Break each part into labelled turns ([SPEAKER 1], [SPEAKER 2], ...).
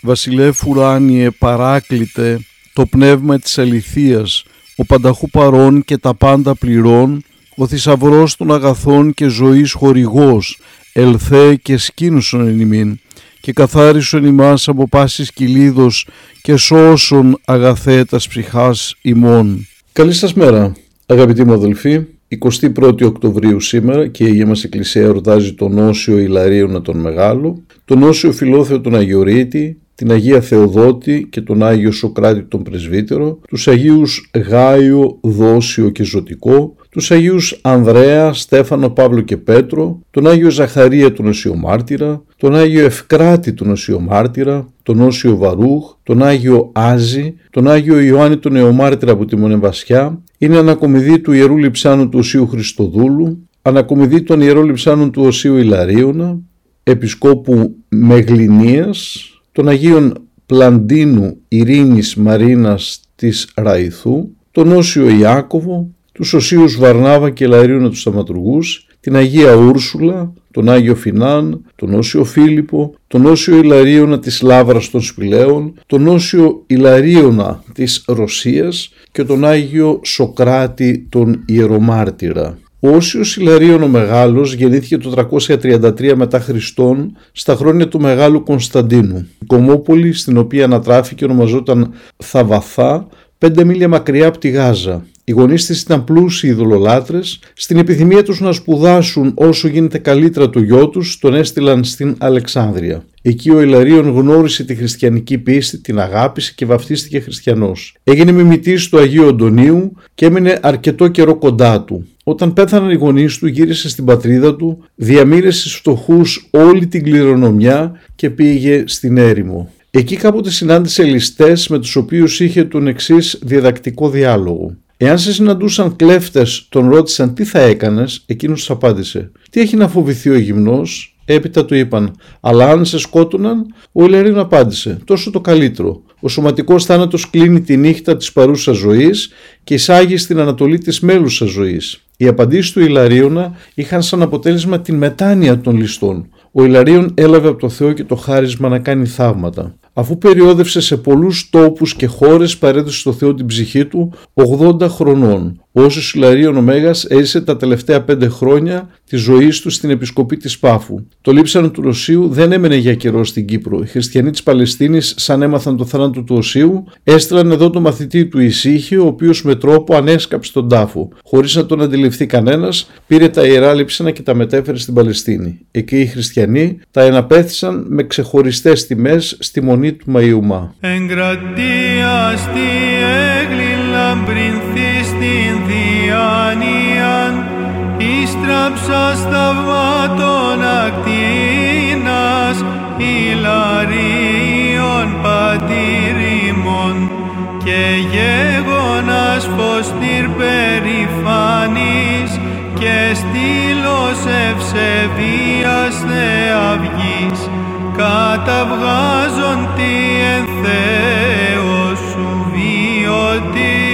[SPEAKER 1] Βασιλεύ ουράνιε παράκλητε το πνεύμα της αληθείας, ο πανταχού παρών και τα πάντα πληρών, ο θησαυρός των αγαθών και ζωής χορηγός, ελθέ και σκήνουσον εν ημίν, και καθάρισον ημάς από πάσης κυλίδος και σώσον αγαθέτας ψυχάς ημών. Καλή σας μέρα αγαπητοί μου αδελφοί, 21η Οκτωβρίου σήμερα και η Αγία μας Εκκλησία εορτάζει τον Όσιο Ιλαρίωνα τον Μεγάλο, τον Όσιο Φιλόθεο τον Αγιορείτη, την Αγία Θεοδότη και τον Άγιο Σοκράτη τον Πρεσβύτερο, τους Αγίους Γάιο, Δόσιο και Ζωτικό, τους Αγίους Ανδρέα, Στέφανο, Παύλο και Πέτρο, τον Άγιο Ζαχαρία τον Οσιο Μάρτυρα, τον Άγιο Ευκράτη τον Οσιο Μάρτυρα, τον Όσιο Βαρούχ, τον Άγιο Άζη, τον Άγιο Ιωάννη τον Νεομάρτυρα από τη Μονεβασιά, είναι ανακομιδή του Ιερού Λιψάνου του Οσίου Χριστοδούλου, ανακομιδή των Ιερών Λιψάνων του Οσίου Ηλαρίωνα, Επισκόπου Μεγληνίας, των Αγίων Πλαντίνου Ειρήνης Μαρίνας της Ραϊθού, τον Όσιο Ιάκωβο, τους Οσίους Βαρνάβα και Λαρίωνα τους Σταματουργούς, την Αγία Ούρσουλα, τον Άγιο Φινάν, τον Όσιο Φίλιππο, τον Όσιο Ιλαρίωνα της Λάβρας των Σπηλαίων, τον Όσιο Ιλαρίωνα της Ρωσίας και τον Άγιο Σοκράτη τον Ιερομάρτυρα. Ο Όσιος Ιλαρίων ο Μεγάλος γεννήθηκε το 333 μετά Χριστόν στα χρόνια του Μεγάλου Κωνσταντίνου. Η Κομόπολη στην οποία ανατράφηκε ονομαζόταν Θαβαθά, πέντε μίλια μακριά από τη Γάζα. Οι γονείς της ήταν πλούσιοι ειδωλολάτρες, στην επιθυμία τους να σπουδάσουν όσο γίνεται καλύτερα το γιο τους, τον έστειλαν στην Αλεξάνδρεια. Εκεί ο Ιλαρίων γνώρισε τη χριστιανική πίστη, την αγάπησε και βαφτίστηκε χριστιανός. Έγινε μιμητής του Αγίου Αντωνίου και έμεινε αρκετό καιρό κοντά του. Όταν πέθαναν οι γονείς του γύρισε στην πατρίδα του, διαμήρεσε στους φτωχούς όλη την κληρονομιά και πήγε στην έρημο. Εκεί κάποτε συνάντησε ληστές με τους οποίους είχε τον εξής διδακτικό διάλογο. Εάν σε συναντούσαν κλέφτες, τον ρώτησαν τι θα έκανες, εκείνος τους απάντησε «Τι έχει να φοβηθεί ο γυμνός» Έπειτα του είπαν, αλλά αν σε σκότωναν, ο Ηλαρίων απάντησε, τόσο το καλύτερο. Ο σωματικός θάνατος κλείνει τη νύχτα της παρούσας ζωής και εισάγει στην ανατολή της μέλουσας ζωής. Οι απαντήσεις του Ιλαρίωνα είχαν σαν αποτέλεσμα την μετάνοια των ληστών. Ο Ιλαρίων έλαβε από το Θεό και το χάρισμα να κάνει θαύματα. Αφού περιόδευσε σε πολλούς τόπους και χώρες παρέδωσε στο Θεό την ψυχή του 80 χρονών. Όσο Σιλαρίων ο Μέγας έζησε τα τελευταία πέντε χρόνια της ζωής τους στην επισκοπή της Πάφου. Το λείψανο του Ρωσίου δεν έμενε για καιρό στην Κύπρο. Οι χριστιανοί της Παλαιστίνης, σαν έμαθαν το θάνατο του Οσίου, έστειλαν εδώ το μαθητή του Ισύχη, ο οποίος με τρόπο ανέσκαψε τον τάφο. Χωρίς να τον αντιληφθεί κανένας, πήρε τα ιερά λείψανα και τα μετέφερε στην Παλαιστίνη. Εκεί οι χριστιανοί τα εναπέθησαν με ξεχωριστές τιμές στη μονή του Μαϊουμά.
[SPEAKER 2] Εγκρατεία στη λαμπρινθή στην διάνοιαν Ήστραψα σταυμάτων ακτίνας Ιλαρίων πατήριμων και γέγονας φως περηφάνης και στήλος ευσεβίας θεαυγής. Καταβγάζον τι εν Θεό σου βιωτή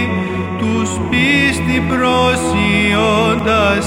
[SPEAKER 2] τους πίστη προσιώντας